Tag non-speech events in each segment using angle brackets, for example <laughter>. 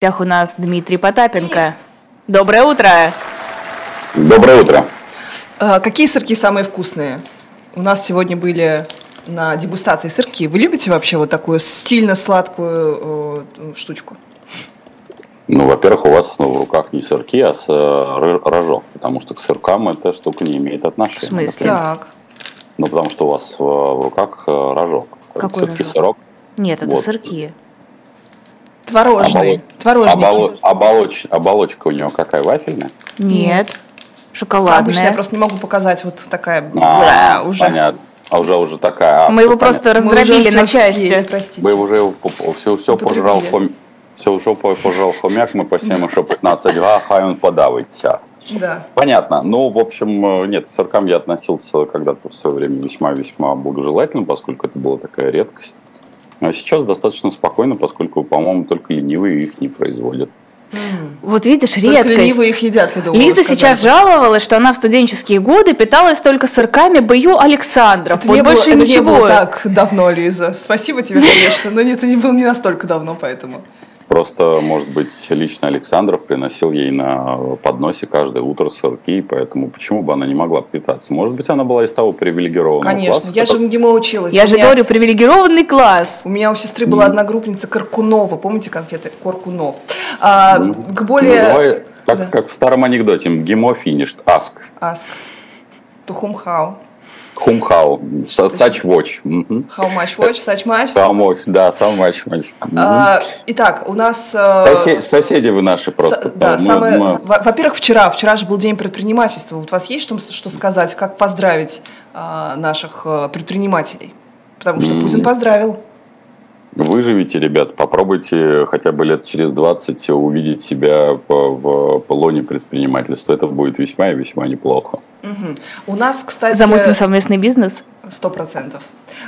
гостях у нас Дмитрий Потапенко. Доброе утро! Доброе утро! А, какие сырки самые вкусные? У нас сегодня были на дегустации сырки. Вы любите вообще вот такую стильно-сладкую э, штучку? Ну, во-первых, у вас в руках не сырки, а э, рожок, потому что к сыркам эта штука не имеет отношения. В смысле? Так. Ну, потому что у вас в, в руках э, рожок. Какой Все-таки рожок? сырок. Нет, это Вот. сырки. Творожный. Оболо- Творожники. оболо- оболоч- оболочка у него какая, вафельная? Нет. Обычно Шоколадная. я просто не могу показать вот такая А, бля, уже. Понятно. А уже уже такая. а, Мы его просто понятно. Уже раздробили на части. съели, простите. Мы уже все, все Употребили. пожрал хом... Все уже пожрал хомяк, мы посіємо, що 15 га, хай он подавиться. Да. Понятно. Ну, в общем, э, нет, к сыркам я относился когда-то в свое время весьма-весьма благожелательно, поскольку это была такая редкость. А сейчас достаточно спокойно, поскольку, по-моему, только ленивые их не производят. Вот видишь, Только редкость. ленивые их едят, я думаю. Лиза вы сейчас жаловалась, что она в студенческие годы питалась только сырками Бою Александров. Это, вот не было, больше это не ничего. было так давно, Лиза. Спасибо тебе, конечно, но это не было не настолько давно, поэтому. Просто, может быть, лично Александров приносил ей на подносе каждое утро сырки, поэтому почему бы она не могла питаться? Может быть, она была из того привилегированного Конечно, класса, я же который- в ГИМО училась. Я У же меня- говорю, привилегированный класс. У меня у сестры была одногруппница Каркунова, помните конфеты Коркунов? А, к более... Называй- как, Да. как в старом анекдоте, ГИМО финишт, аск, Ask. Тухумхау. Хумхау, сач watch. Мгм. How much watch, such much? How much, да, how much. А, итак, у нас... э, Сосе- соседи вы наши просто. да, Мы- самое, мы- во- во-первых, вчера, вчера же был день предпринимательства. Вот у вас есть что, что сказать, как поздравить а, наших э, предпринимателей? Потому что М. Путин поздравил. Выживите, ребят, попробуйте хотя бы лет через 20 увидеть себя в полоне предпринимательства. Это будет весьма и весьма неплохо. Мгм. У нас, кстати... Замутим совместный бизнес. Сто процентов.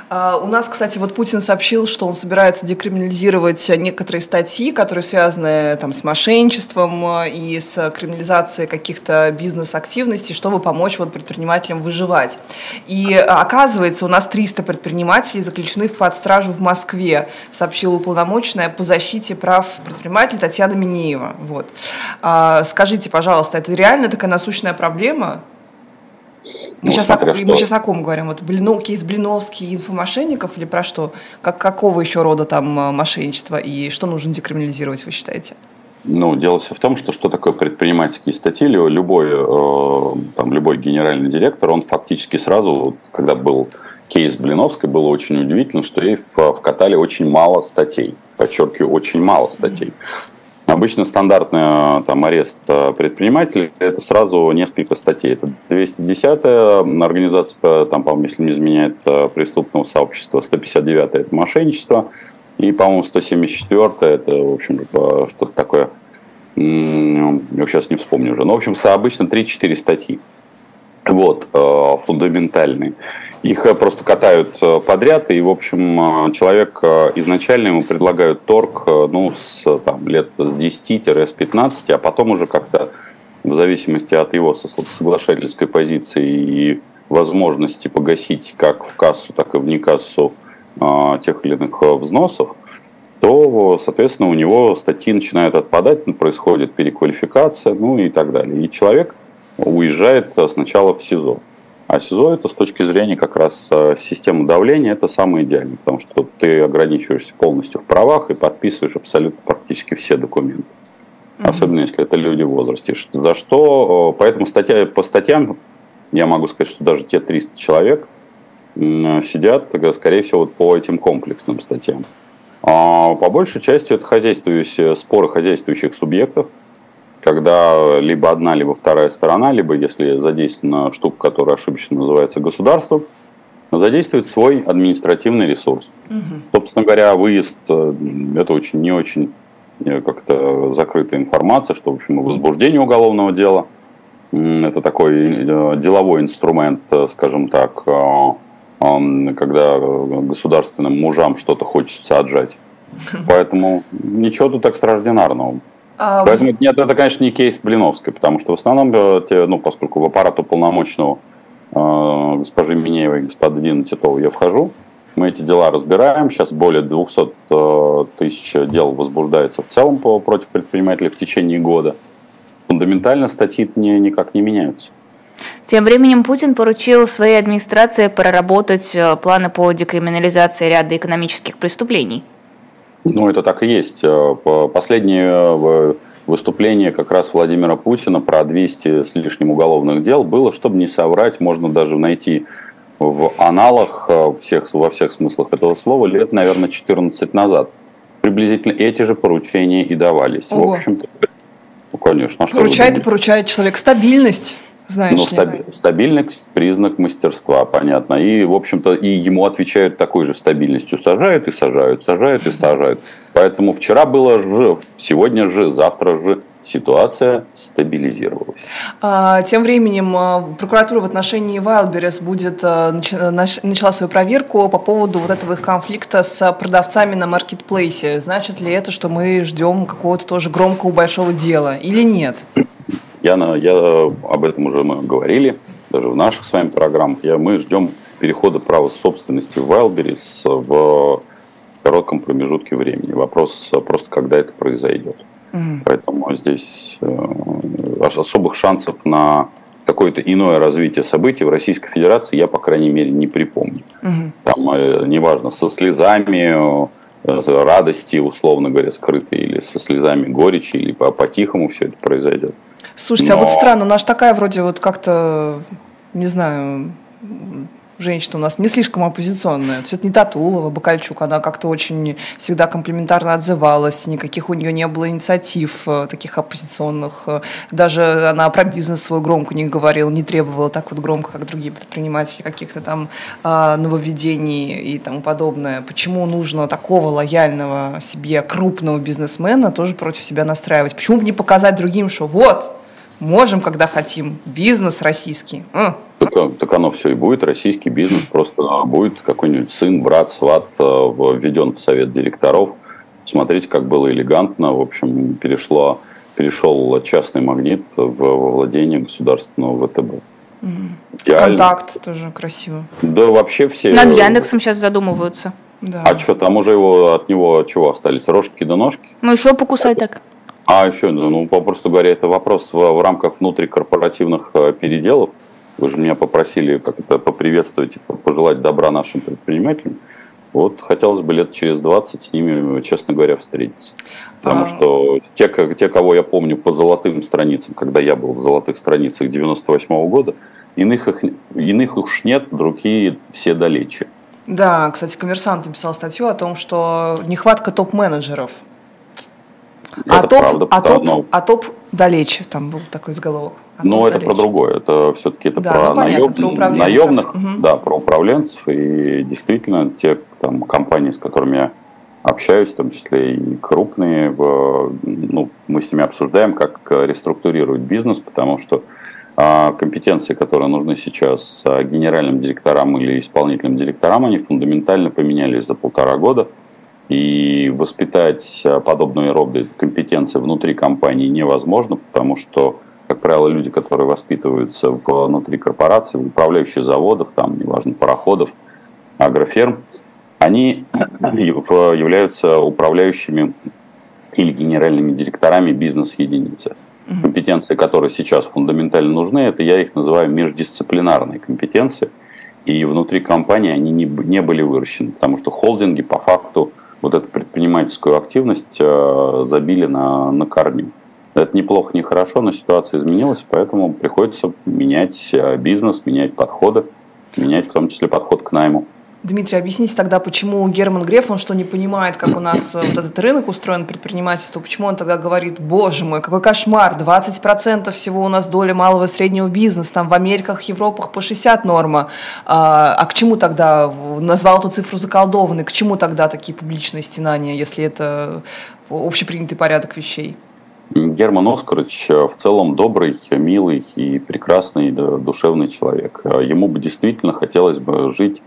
А, У нас, кстати, вот Путин сообщил, что он собирается декриминализировать некоторые статьи, которые связаны там, с мошенничеством э, и с криминализацией каких-то бизнес-активностей, чтобы помочь вот, предпринимателям выживать. И э, оказывается, у нас 300 предпринимателей заключены в подстражу в Москве, сообщила уполномоченная по защите прав предпринимателей Татьяна Минеева. Вот. А, Скажите, пожалуйста, это реально такая насущная проблема? Мы, Ну, сейчас, о, смотря мы что. сейчас о ком говорим? Вот Блину, кейс Блиновский, инфомошенников или про что? Как, какого еще рода там э, мошенничества и что нужно декриминализировать, вы считаете? Ну, дело все в том, что что такое предпринимательские статьи, любой, э, там, любой генеральный директор, он фактически сразу, когда был кейс Блиновской, было очень удивительно, что ей в- вкатали очень мало статей. Подчеркиваю, очень мало статей. Обычно стандартный э, там, арест э, предпринимателей – это сразу несколько статей. Это 210-я организация, там, по-моему, если не изменяет э, преступного сообщества, 159-я – это мошенничество, и, по-моему, 174 это, в общем, что-то такое, я сейчас не вспомню уже. Но, в общем, обычно 3-4 статьи. Вот, фундаментальные. Их э, просто катают э, подряд, и, в общем, э, человек изначально ему предлагают торг, ну, с там, лет с 10-15, а потом уже как-то в зависимости от его соглашательской позиции и возможности погасить как в кассу, так и вне кассу э, тех или иных взносов, то, соответственно, у него статьи начинают отпадать, ну, происходит переквалификация, ну и так далее. И человек уезжает сначала в СИЗО. А СИЗО это с точки зрения как раз э, системы давления, это самое идеальное, потому что ты ограничиваешься полностью в правах и подписываешь абсолютно практически все документы. Особенно если это люди в возрасте. За что, э, поэтому статья, по статьям я могу сказать, что даже те 300 человек м, сидят, э, скорее всего, вот по этим комплексным статьям. А по большей части это хозяйствующие, споры хозяйствующих субъектов, когда либо одна, либо вторая сторона, либо если задействована штука, которая ошибочно называется государством, задействует свой административный ресурс. Собственно говоря, выезд э, это очень не очень э, как-то закрытая информация, что в общем возбуждение уголовного дела это такой э, деловой инструмент, скажем так, когда государственным мужам что-то хочется отжать. <laughs> Поэтому ничего тут экстраординарного. А, Поэтому нет, это, конечно, не кейс Блиновской, потому что в основном, э, ну, поскольку в аппарат уполномоченного э, госпожи Минеевой и господина Титова я вхожу, Мы эти дела разбираем. Сейчас более 200 э, тысяч дел возбуждается в целом против предпринимателей в течение года. Фундаментально статьи не, никак не меняются. Тем временем Путин поручил своей администрации проработать планы по декриминализации ряда экономических преступлений. Ну, это так и есть. Э, последнее выступление как раз Владимира Путина про 200 с лишним уголовных дел было, чтобы не соврать, можно даже найти в аналах э, всех, во всех смыслах этого слова лет, наверное, 14 назад. Приблизительно эти же поручения и давались. Ого. В общем-то, ну, конечно. А поручает и поручает человек стабильность. Знаешь ну, стаби- стабильность – признак мастерства, понятно. И, в общем-то, и ему отвечают такой же стабильностью. Сажают и сажают, сажают и сажают. Поэтому вчера было же, сегодня же, завтра же ситуация стабилизировалась. А, тем временем а, прокуратура в отношении Wildberries будет а, начала свою проверку по поводу вот этого их конфликта с продавцами на маркетплейсе. Значит ли это, что мы ждем какого-то тоже громкого большого дела или нет? Я, я об этом уже мы говорили, даже в наших с вами программах. Я, мы ждем перехода права собственности в Wildberries в коротком промежутке времени. Вопрос просто, когда это произойдет. Угу. Поэтому здесь э, особых шансов на какое-то иное развитие событий в Российской Федерации я, по крайней мере, не припомню. Угу. Там, э, неважно, со слезами э, радости, условно говоря, скрытой, или со слезами горечи, или по-тихому все это произойдет. Слушайте, Но... а вот странно, она же такая вроде вот как-то, не знаю, женщина у нас не слишком оппозиционная. То есть это не Татулова, Бакальчук, она как-то очень всегда комплиментарно отзывалась, никаких у нее не было инициатив э, таких оппозиционных. Даже она про бизнес свой громко не говорила, не требовала так вот громко, как другие предприниматели, каких-то там э, нововведений и тому подобное. Почему нужно такого лояльного себе крупного бизнесмена тоже против себя настраивать? Почему бы не показать другим, что вот, можем, когда хотим, бизнес российский. Так, так оно все и будет, российский бизнес, просто будет какой-нибудь сын, брат, сват э, введен в совет директоров. Смотрите, как было элегантно, в общем, перешло, перешел частный магнит в владение государственного ВТБ. Угу. Контакт тоже красиво. Да, вообще все... Над Яндексом сейчас задумываются. Да. А что, там уже его, от него чего остались? Рожки до ножки? Ну, еще покусай так. А еще, ну, попросту говоря, это вопрос в, в рамках внутрикорпоративных э, переделов. Вы же меня попросили как-то поприветствовать и пожелать добра нашим предпринимателям. Вот хотелось бы лет через 20 с ними, честно говоря, встретиться. Потому а... что те, те, кого я помню по золотым страницам, когда я был в золотых страницах 98 -го года, иных, их, иных уж нет, другие все далече. Да, кстати, коммерсант написал статью о том, что нехватка топ-менеджеров – а топ, правда, а, топ, но... а топ далече, там был такой заголовок. А ну, это далече. про другое. Это все-таки это да, про, ну, понятно, про наемных, угу. да, про управленцев. И действительно, те там, компании, с которыми я общаюсь, в том числе и крупные, ну, мы с ними обсуждаем, как реструктурировать бизнес, потому что а, компетенции, которые нужны сейчас генеральным директорам или исполнительным директорам, они фундаментально поменялись за полтора года. И воспитать э, подобные роды компетенции внутри компании невозможно, потому что, как правило, люди, которые воспитываются внутри корпораций, управляющие заводов, там, неважно, пароходов, агроферм, они являются управляющими или генеральными директорами бизнес-единицы. Компетенции, которые сейчас фундаментально нужны, это я их называю междисциплинарные компетенции. И внутри компании они не, не были выращены, потому что холдинги по факту вот эту предпринимательскую активность э, забили на, на корню. Это неплохо, не хорошо, но ситуация изменилась, поэтому приходится менять э, бизнес, менять подходы, менять в том числе подход к найму. Дмитрий, объясните тогда, почему Герман Греф, он что, не понимает, как у нас э, вот этот рынок устроен, предпринимательство, почему он тогда говорит, боже мой, какой кошмар, 20% всего у нас доля малого и среднего бизнеса, там в Америках, Европах по 60 норма, а, а к чему тогда, назвал эту цифру заколдованной, к чему тогда такие публичные стенания, если это общепринятый порядок вещей? Герман Оскарович э, в целом добрый, милый и прекрасный, душевный человек. Ему бы действительно хотелось бы жить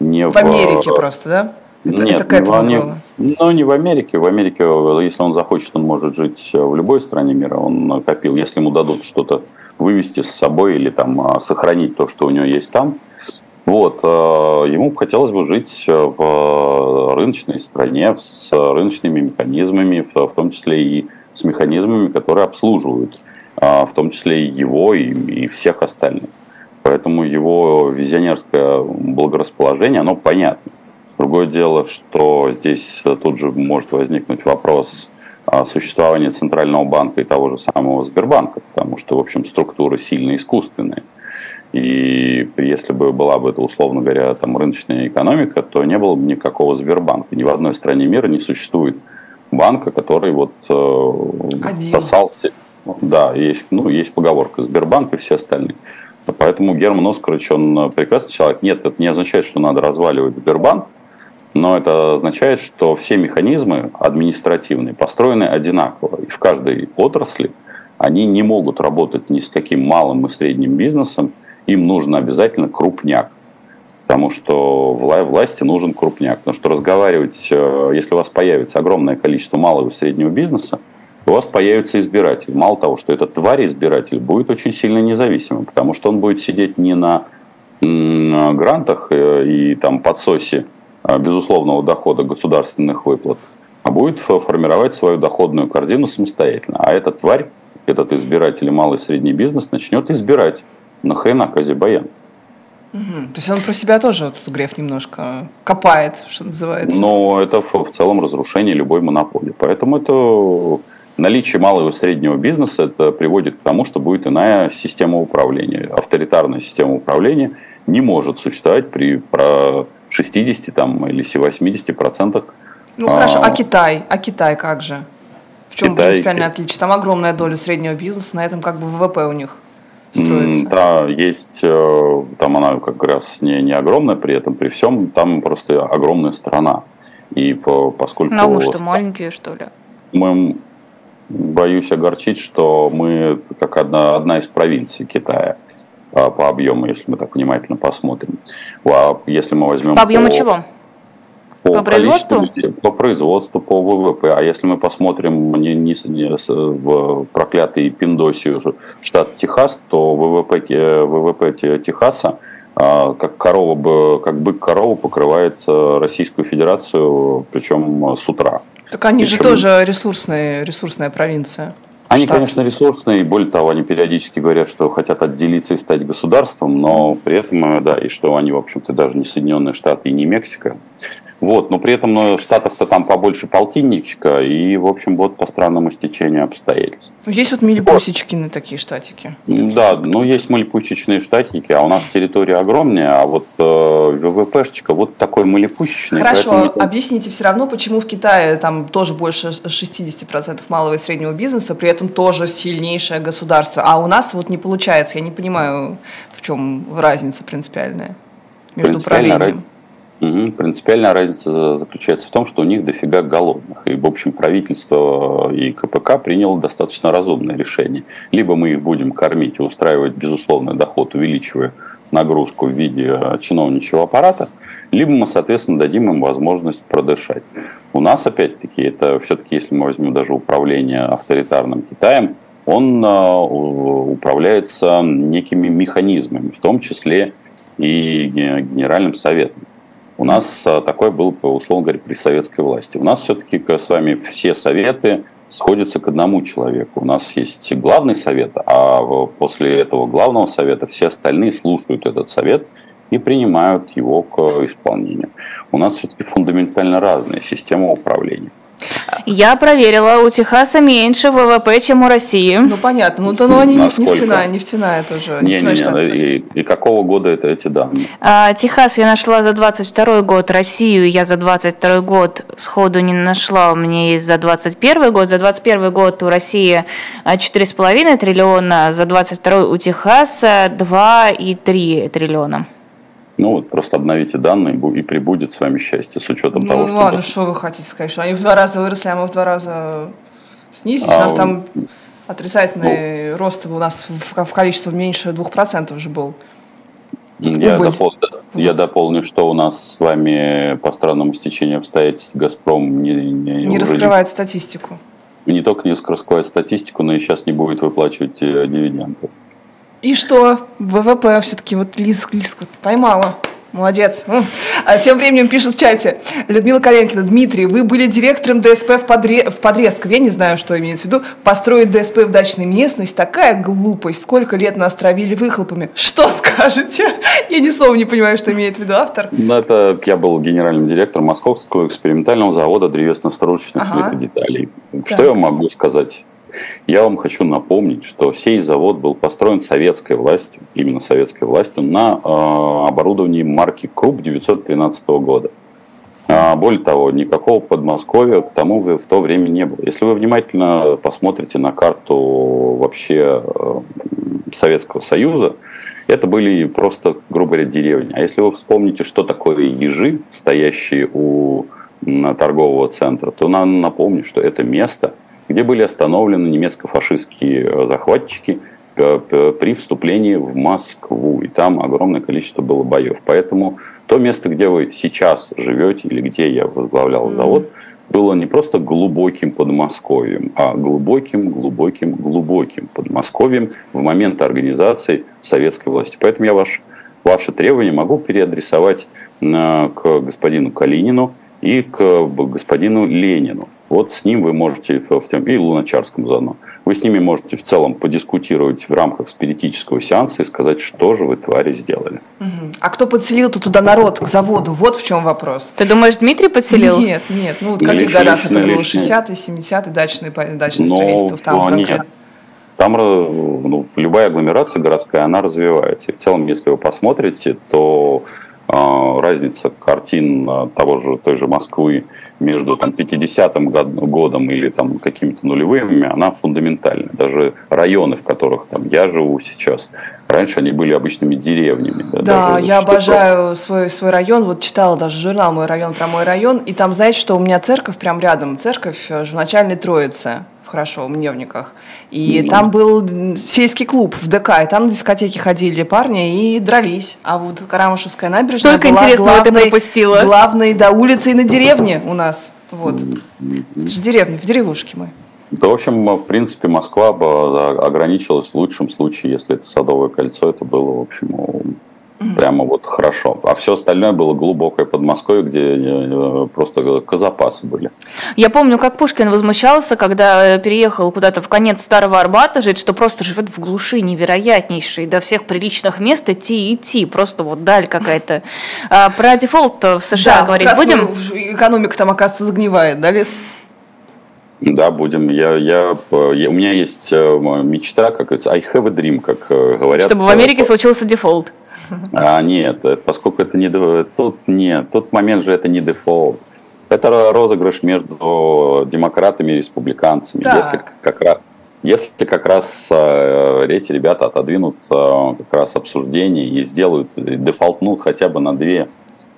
не в... В Америке просто, да? Это, Нет, это к этому не, было. Ну, не в Америке. В Америке, если он захочет, он может жить в любой стране мира. Он копил. Если ему дадут что-то вывести с собой или там сохранить то, что у него есть там, Вот, ему хотелось бы жить в рыночной стране с рыночными механизмами, в том числе и с механизмами, которые обслуживают, в том числе и его, и всех остальных. Поэтому его визионерское благорасположение, оно понятно. Другое дело, что здесь тут же может возникнуть вопрос существования Центрального банка и того же самого Сбербанка, потому что, в общем, структуры сильно искусственные. И если бы была бы это, условно говоря, там, рыночная экономика, то не было бы никакого Сбербанка. Ни в одной стране мира не существует банка, который вот э, касался... Да, есть, ну, есть поговорка Сбербанк и все остальные. Поэтому Герман Оскарович, он прекрасный человек. Нет, это не означает, что надо разваливать Сбербанк, но это означает, что все механизмы административные построены одинаково. И в каждой отрасли они не могут работать ни с каким малым и средним бизнесом. Им нужно обязательно крупняк. Потому что власти нужен крупняк. Потому что разговаривать, э, если у вас появится огромное количество малого и среднего бизнеса, у вас появится избиратель. Мало того, что этот тварь избиратель будет очень сильно независимым, потому что он будет сидеть не на грантах э, и там подсосе а, безусловного дохода государственных выплат, а будет формировать свою доходную корзину самостоятельно. А эта тварь, этот избиратель и малый и средний бизнес начнет избирать. Нахрена Казибаян? Угу. То есть он про себя тоже тут Греф немножко копает, что называется. Но это в, в целом разрушение любой монополии. Поэтому это наличие малого и среднего бизнеса это приводит к тому, что будет иная система управления. Авторитарная система управления не может существовать при 60 там, или 80 процентах. Ну хорошо, а, а Китай? А Китай как же? В чем Китай... принципиальное отличие? Там огромная доля среднего бизнеса, на этом как бы ВВП у них строится. Да, есть, э, там она как раз не, не огромная при этом, при всем, там просто огромная страна. И поскольку... Ну, мы что, маленькие, что ли? Мы, боюсь огорчить, что мы как одна, одна из провинций Китая. А, по объему, если мы так внимательно посмотрим. А если мы возьмем... По объему по, чего? По, по производству? Людей, по производству, по ВВП. А если мы посмотрим не, не, не в проклятый Пиндосию, штат Техас, то ВВП, ВВП Техаса а, как корова, как бык корову покрывает э, Российскую Федерацию, причем с утра. Так они причем... же тоже ресурсные, ресурсная провинция. Они, штат. конечно, ресурсные, и более того, они периодически говорят, что хотят отделиться и стать государством, но при этом, да, и что они, в общем-то, даже не Соединенные Штаты и не Мексика. Вот, но при этом ну, штатов-то там побольше полтинничка, и, в общем, вот по странному стечению обстоятельств. Есть вот милипусечкины вот. такие штатики. Да, ну есть милипусечные штатики, а у нас территория огромная, а вот э, ВВПшечка вот такой милипусечный. Хорошо, не... объясните все равно, почему в Китае там тоже больше 60% малого и среднего бизнеса, при этом тоже сильнейшее государство, а у нас вот не получается, я не понимаю, в чем разница принципиальная между правлением. Угу. Принципиальная разница заключается в том, что у них дофига голодных. И, в общем, правительство и КПК приняло достаточно разумное решение. Либо мы их будем кормить и устраивать безусловный доход, увеличивая нагрузку в виде чиновничьего аппарата, либо мы, соответственно, дадим им возможность продышать. У нас, опять-таки, это все-таки, если мы возьмем даже управление авторитарным Китаем, он а, управляется некими механизмами, в том числе и Генеральным Советом. У нас а, такой был, условно говоря, при советской власти. У нас все-таки с вами все советы сходятся к одному человеку. У нас есть главный совет, а после этого главного совета все остальные слушают этот совет и принимают его к исполнению. У нас все-таки фундаментально разная система управления. Я проверила, у Техаса меньше ВВП, чем у России. Ну понятно, ну то ну, они Насколько? нефтяная, нефтяная тоже. Не, не, не, и, и какого года это эти данные? А, Техас я нашла за 22 год, Россию я за 22 год сходу не нашла, у меня есть за 21 год. За 21 год у России 4,5 триллиона, за 22 у Техаса 2,3 триллиона. Ну вот просто обновите данные и прибудет с вами счастье с учетом ну, того, что... Ну ладно, что вы хотите сказать, что они в два раза выросли, а мы в два раза снизились. А, у нас там отрицательный ну, рост у нас в, в количестве меньше 2% уже был. Я, допол... я дополню, что у нас с вами по странному стечению обстоятельств «Газпром» не, не, не раскрывает статистику. Не только не раскрывает статистику, но и сейчас не будет выплачивать э, дивиденды. И что? ВВП все-таки вот Лиз, Лиз вот поймала. Молодец. А тем временем пишет в чате Людмила Каленкина. Дмитрий, вы были директором ДСП в, подре... в Подрезков. Я не знаю, что имеется в виду. Построить ДСП в дачной местности – такая глупость. Сколько лет нас травили выхлопами. Что скажете? Я ни слова не понимаю, что имеет в виду автор. Ну, это я был генеральным директором Московского экспериментального завода древесно-строчных ага. деталей. Что так. я могу сказать? Я вам хочу напомнить, что сей завод был построен советской властью, именно советской властью, на э, оборудовании марки Круп 913 года. А, более того, никакого Подмосковья к тому в то время не было. Если вы внимательно посмотрите на карту вообще э, Советского Союза, это были просто, грубо говоря, деревни. А если вы вспомните, что такое ежи, стоящие у торгового центра, то нам напомню, что это место – где были остановлены немецко-фашистские э, захватчики э, при вступлении в Москву. И там огромное количество было боев. Поэтому то место, где вы сейчас живете, или где я возглавлял завод, было не просто глубоким Подмосковьем, а глубоким, глубоким, глубоким Подмосковьем в момент организации советской власти. Поэтому я ваш, ваши требования могу переадресовать э, к господину Калинину и к господину Ленину. Вот с ним вы можете, в тем, и Луначарскому заодно, вы с ними можете в целом подискутировать в рамках спиритического сеанса и сказать, что же вы, твари, сделали. Угу. А кто подселил-то туда народ к заводу? Вот в чем вопрос. Ты думаешь, Дмитрий подселил? Нет, нет. Ну, в каких годах это было? 60-е, 70-е, дачные, дачные Но, строительство? Там нет. Там ну, любая агломерация городская, она развивается. И в целом, если вы посмотрите, то э, разница картин а, того же, той же Москвы между там, 50-м годом или там, какими-то нулевыми, она фундаментальная. Даже районы, в которых там, я живу сейчас, раньше они были обычными деревнями. Да, да я обожаю свой, свой район. Вот читала даже журнал «Мой район» про мой район. И там, знаете, что у меня церковь прям рядом. Церковь э, в начальной Троице хорошо, в Мневниках. И mm-hmm. там был сельский клуб в ДК, и там на дискотеки ходили парни и дрались. А вот Карамышевская набережная Столько была интересного главной, ты пропустила. главной до улицы и на деревне у нас. Вот. Mm-hmm. Это же деревня, в деревушке мы. Да, в общем, в принципе, Москва бы ограничилась в лучшем случае, если это Садовое кольцо, это было, в общем, Прямо вот хорошо. А все остальное было глубокое Подмосковье, где э, просто казапасы были. Я помню, как Пушкин возмущался, когда переехал куда-то в конец Старого Арбата, жить, что просто живет в глуши невероятнейшей, до всех приличных мест идти и идти, просто вот даль какая-то. А про дефолт в США да, говорить будем? Экономика там, оказывается, загнивает, да, Лес? Да, будем. Я, я, я, у меня есть э, мечта, как говорится, I have a dream, как э, говорят. Чтобы в Америке случился дефолт. А, нет, поскольку это не тут нет, тот момент же это не дефолт. Это розыгрыш между демократами и республиканцами. Так. Если как раз если как раз э, эти ребята отодвинут э, как раз обсуждение и сделают, дефолтнут хотя бы на две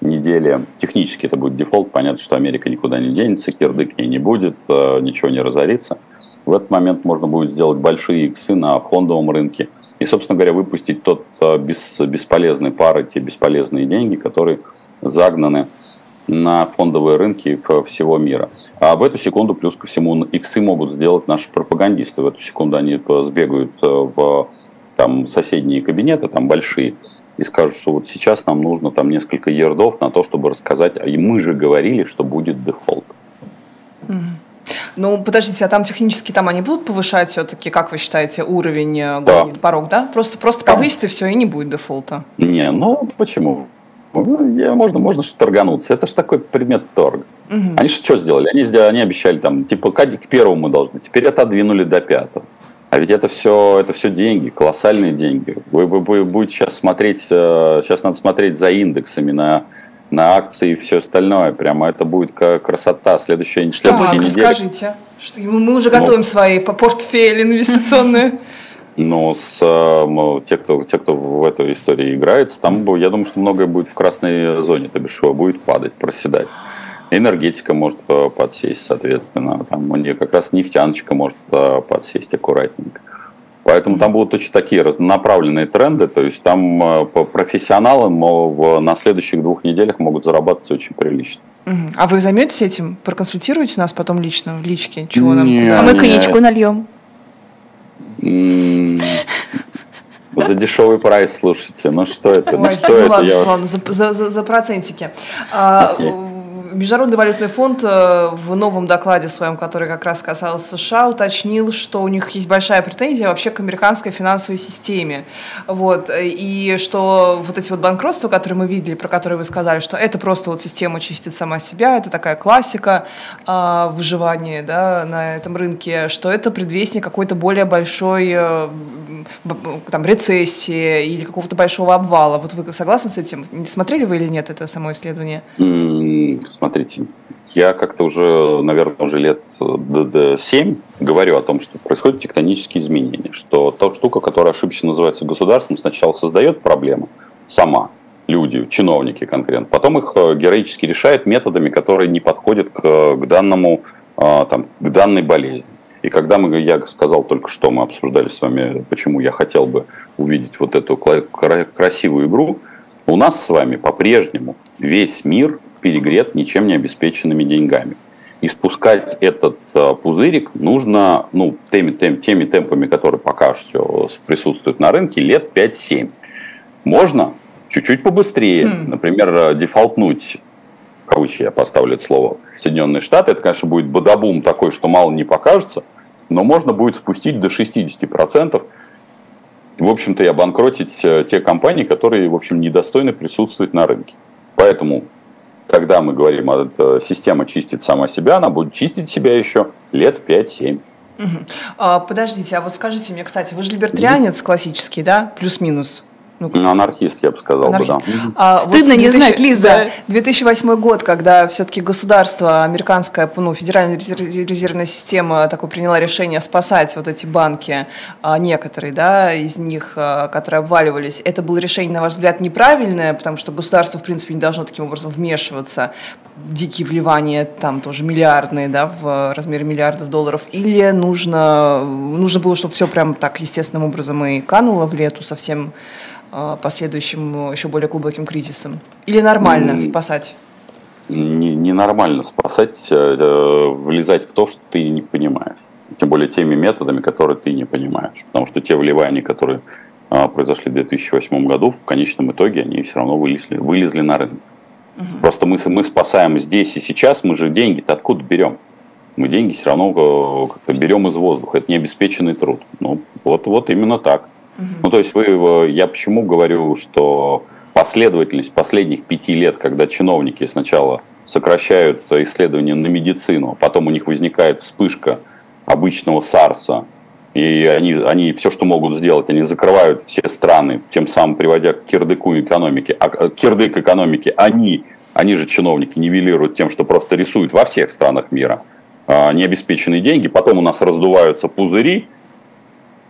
недели, технически это будет дефолт, понятно, что Америка никуда не денется, кирдык не будет, э, ничего не разорится. В этот момент можно будет сделать большие иксы на фондовом рынке – и, собственно говоря, выпустить тот а, бес, бесполезный пар, те бесполезные деньги, которые загнаны на фондовые рынки всего мира. А в эту секунду, плюс ко всему, иксы могут сделать наши пропагандисты. В эту секунду они сбегают э, в там, соседние кабинеты, там большие, и скажут, что вот сейчас нам нужно там несколько ердов на то, чтобы рассказать, а мы же говорили, что будет дефолт. Mm-hmm. Ну, подождите, а там технически там они будут повышать все-таки, как вы считаете, уровень, э, да. порог, да? Просто, просто да. повысить и все, и не будет дефолта. Не, ну почему? Можно, можно что торгануться. Это же такой предмет торга. Угу. Они же что сделали? Они, сделали, они обещали там, типа, к первому мы должны, теперь отодвинули до пятого. А ведь это все, это все деньги, колоссальные деньги. Вы, вы, вы будете сейчас смотреть, э, сейчас надо смотреть за индексами на на акции и все остальное. Прямо это будет как красота. Следующая, что следующая так, неделя. Расскажите. Что мы уже готовим ну, свои по портфели инвестиционные. <laughs> Ну, с, э, те, кто, те, кто в этой истории играется, там, я думаю, что многое будет в красной зоне, то бишь будет падать, проседать. Энергетика может э, подсесть, соответственно. Там у нее как раз нефтяночка может э, подсесть аккуратненько. Поэтому там будут очень такие разнонаправленные тренды, то есть там э, профессионалы в, на следующих двух неделях могут зарабатывать очень прилично. А вы займетесь этим? Проконсультируете нас потом лично в личке? Чего нам? Не, а мы коньячку нальем. За дешевый прайс, слушайте. Ну что это? Ну что ну это? Ладно, ладно, за, за, за процентики. А, Международный валютный фонд э, в новом докладе своем, который как раз касался США, уточнил, что у них есть большая претензия вообще к американской финансовой системе. Вот. И что вот эти вот банкротства, которые мы видели, про которые вы сказали, что это просто вот система чистит сама себя, это такая классика э, выживания да, на этом рынке, что это предвестник какой-то более большой э, там, рецессии или какого-то большого обвала. Вот вы согласны с этим? Смотрели вы или нет это само исследование? Смотрите, я как-то уже, наверное, уже лет 7 говорю о том, что происходят тектонические изменения, что та штука, которая ошибочно называется государством, сначала создает проблему сама, люди, чиновники конкретно, потом их э, героически решает методами, которые не подходят к, к данному, э, там, к данной болезни. И когда мы, я сказал только что, мы обсуждали с вами, почему я хотел бы увидеть вот эту красивую игру, у нас с вами по-прежнему весь мир перегрет ничем не обеспеченными деньгами. И спускать этот э, пузырик нужно ну, теми, теми, теми темпами, которые пока что присутствуют на рынке, лет 5-7. Можно чуть-чуть побыстрее, хм. например, э, дефолтнуть кавычки я поставлю это слово, Соединенные Штаты, это, конечно, будет бадабум такой, что мало не покажется, но можно будет спустить до 60%, в общем-то, и обанкротить э, те компании, которые, в общем, недостойны присутствовать на рынке. Поэтому, когда мы говорим, что система чистит сама себя, она будет чистить себя еще лет 5-7. Угу. А, подождите, а вот скажите мне, кстати, вы же либертарианец классический, да? Плюс-минус. Ну, ну, анархист, я бы сказал. Анархист. Бы, да. а, Стыдно вот 2000, не знать, Лиза. Да, 2008 год, когда все-таки государство, американская, ну, федеральная резервная система такое приняла решение спасать вот эти банки, а, некоторые, да, из них, а, которые обваливались. Это было решение, на ваш взгляд, неправильное, потому что государство, в принципе, не должно таким образом вмешиваться. Дикие вливания, там тоже миллиардные, да, в размере миллиардов долларов. Или нужно, нужно было, чтобы все прям так естественным образом и кануло в лету совсем последующим еще более глубоким кризисом? Или нормально спасать? Не, не нормально спасать, э, э, влезать в то, что ты не понимаешь. Тем более теми методами, которые ты не понимаешь. Потому что те вливания, которые а, произошли в 2008 году, в конечном итоге они все равно вылезли, вылезли на рынок. Угу. Просто мы, мы спасаем здесь и сейчас, мы же деньги-то откуда берем? Мы деньги все равно э, как-то берем из воздуха. Это не обеспеченный труд. Ну, вот, вот именно так. Ну, то есть вы, я почему говорю, что последовательность последних пяти лет, когда чиновники сначала сокращают исследования на медицину, потом у них возникает вспышка обычного САРСа, и они, они все, что могут сделать, они закрывают все страны, тем самым приводя к кирдыку экономики. А э, кирдык экономики они, они же чиновники, нивелируют тем, что просто рисуют во всех странах мира а, необеспеченные деньги, потом у нас раздуваются пузыри,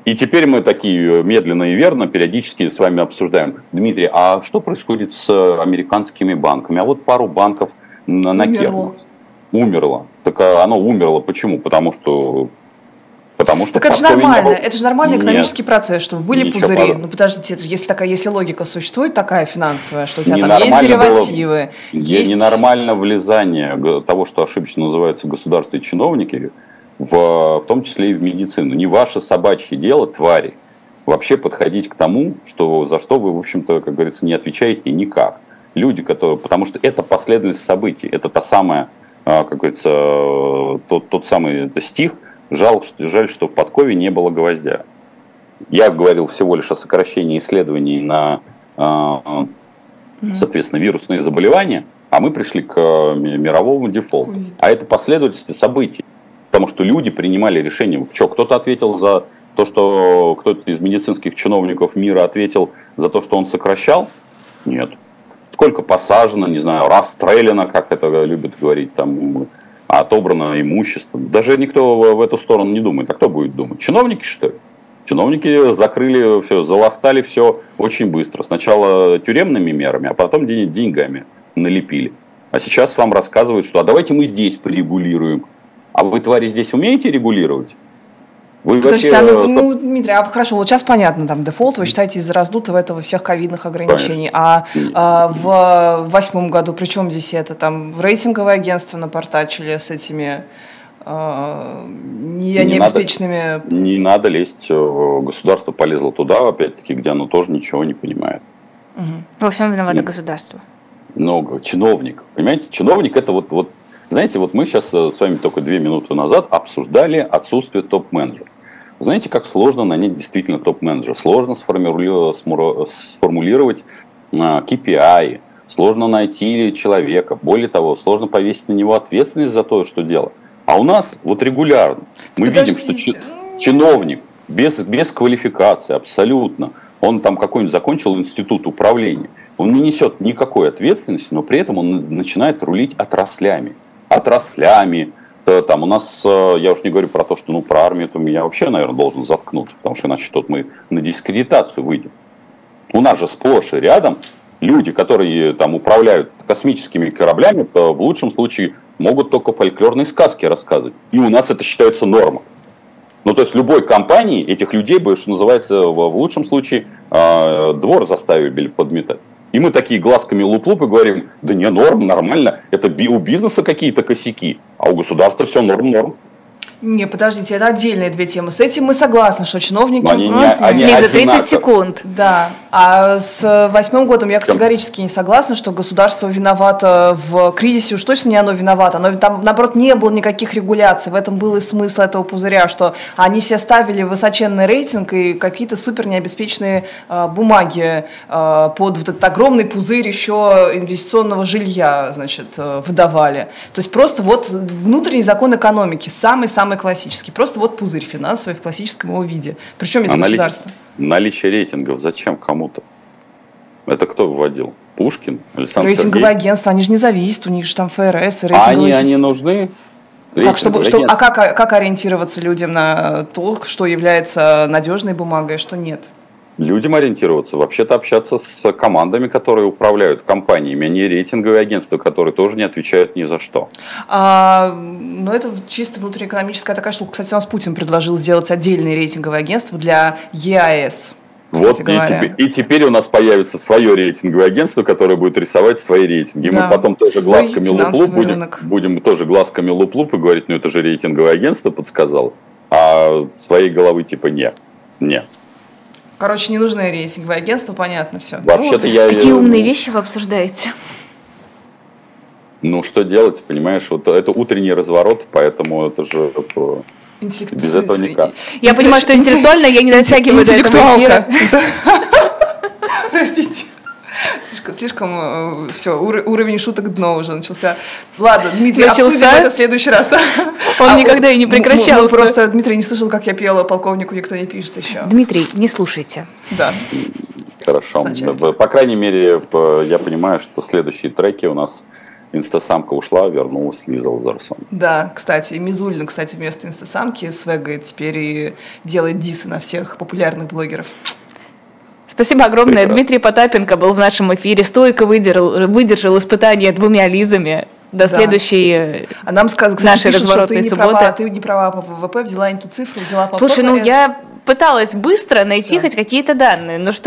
и теперь мы такие э, медленно и верно периодически с вами обсуждаем. Дмитрий, а что происходит с американскими банками? А вот пару банков на Умерло. Умерло. Так а оно умерло. Почему? Потому что Потому что так это же нормально, было... это же нормальный экономический Нет, процесс, чтобы были пузыри. Пора. Ну подождите, это же, если такая, если логика существует такая финансовая, что у тебя там есть деривативы, было... есть ненормальное влезание того, что ошибочно называется и чиновники, в, в том числе и в медицину. Не ваше собачье дело, твари, вообще подходить к тому, что, за что вы, в общем-то, как говорится, не отвечаете никак. Люди, которые, потому что это последовательность событий, это та самая, а, как говорится, тот, тот самый это стих, жаль, жаль, что в подкове не было гвоздя. Я говорил всего лишь о сокращении исследований на, а, соответственно, вирусные заболевания, а мы пришли к мировому дефолту. А это последовательность событий. Потому что люди принимали решение. Что, кто-то ответил за то, что кто-то из медицинских чиновников мира ответил за то, что он сокращал? Нет. Сколько посажено, не знаю, расстреляно, как это любят говорить, там, отобрано имущество. Даже никто в эту сторону не думает. А кто будет думать? Чиновники, что ли? Чиновники закрыли все, заластали все очень быстро. Сначала тюремными мерами, а потом деньгами налепили. А сейчас вам рассказывают, что а давайте мы здесь порегулируем. А вы, твари, здесь умеете регулировать? Вы Подождите, вообще... а, ну, ну, Дмитрий, а хорошо, вот сейчас понятно, там, дефолт вы считаете из-за раздутого этого всех ковидных ограничений, а, а в восьмом году, при чем здесь это, там, рейтинговое агентство напортачили с этими э, не, не необеспеченными... Надо, не надо лезть, государство полезло туда, опять-таки, где оно тоже ничего не понимает. Угу. Во всем виновато Нет. государство. Много. Чиновник. Понимаете, чиновник это вот, вот, знаете, вот мы сейчас с вами только две минуты назад обсуждали отсутствие топ-менеджера. Знаете, как сложно нанять действительно топ-менеджера? Сложно сформулировать KPI, сложно найти человека. Более того, сложно повесить на него ответственность за то, что дело. А у нас вот регулярно мы Подождите. видим, что чиновник без, без квалификации абсолютно, он там какой-нибудь закончил институт управления, он не несет никакой ответственности, но при этом он начинает рулить отраслями. Отраслями, Э, там у нас, э, я уж не говорю про то, что ну про армию, то меня вообще, наверное, должен заткнуться, потому что иначе тут мы на дискредитацию выйдем. У нас же сплошь и рядом люди, которые там управляют космическими кораблями, в лучшем случае могут только фольклорные сказки рассказывать. И у нас это считается нормой. Ну, то есть любой компании этих людей бы, что называется, в лучшем случае э, двор заставили подметать. И мы такие глазками луп-луп и говорим, да не, норм, нормально, это у бизнеса какие-то косяки, а у государства все норм-норм. Не, подождите, это отдельные две темы. С этим мы согласны, что чиновники... Они не, они, не за 30 секунд. Да. А с восьмым годом я категорически не согласна, что государство виновато в кризисе. Уж точно не оно виновато. Но там, наоборот, не было никаких регуляций. В этом был и смысл этого пузыря, что они себе ставили высоченный рейтинг и какие-то супер необеспеченные э, бумаги э, под вот этот огромный пузырь еще инвестиционного жилья, значит, э, выдавали. То есть просто вот внутренний закон экономики, самый-самый самый классический. Просто вот пузырь финансовый в классическом его виде. Причем из а государства. Наличие рейтингов зачем кому-то? Это кто вводил? Пушкин? Александр Рейтинговые Сергеевич? агентства, они же не зависят, у них же там ФРС, рейтинговые а они, они нужны? Как, чтобы, что, а как, как ориентироваться людям на то, что является надежной бумагой, а что нет? Людям ориентироваться, вообще-то общаться с командами, которые управляют компаниями, а не рейтинговые агентства, которые тоже не отвечают ни за что. А, ну, это чисто внутриэкономическая такая штука. Кстати, у нас Путин предложил сделать отдельные рейтинговые агентства для ЕАЭС. Вот, и теперь, и теперь у нас появится свое рейтинговое агентство, которое будет рисовать свои рейтинги. Да, Мы потом тоже глазками луп-луп будем, будем тоже глазками луп-луп и говорить, ну это же рейтинговое агентство подсказал, а своей головы типа нет. Нет. Короче, не нужны рейтинговые агентства, понятно все. Вообще-то ну, я... Какие умные вещи вы обсуждаете? Ну, что делать, понимаешь? Вот это утренний разворот, поэтому это же без этого никак. Я понимаю, что интеллектуально я не дотягиваю до этого эфира. <laughs> Простите. Слишком, слишком э, все, уровень шуток дно уже начался. Ладно, Дмитрий, начался? обсудим это в следующий раз. Он <laughs> а, никогда и не прекращался. Ну, просто Дмитрий не слышал, как я пела полковнику, никто не пишет еще. Дмитрий, не слушайте. Да. Хорошо. Вначале. По крайней мере, я понимаю, что следующие треки у нас Инстасамка ушла, вернулась Лиза Лазарсон. Да, кстати, Мизулина, кстати, вместо инстасамки свегает теперь и делает дисы на всех популярных блогеров. Спасибо огромное. Прекрасно. Дмитрий Потапенко был в нашем эфире. Стойко выдержал, выдержал испытание двумя Лизами. До да. следующей а нам сказ... кстати, нашей пишут, разворотной что ты субботы. Права, ты не права по ВВП, взяла эту цифру, взяла по Слушай, ну я пыталась быстро найти Все. хоть какие-то данные. Ну что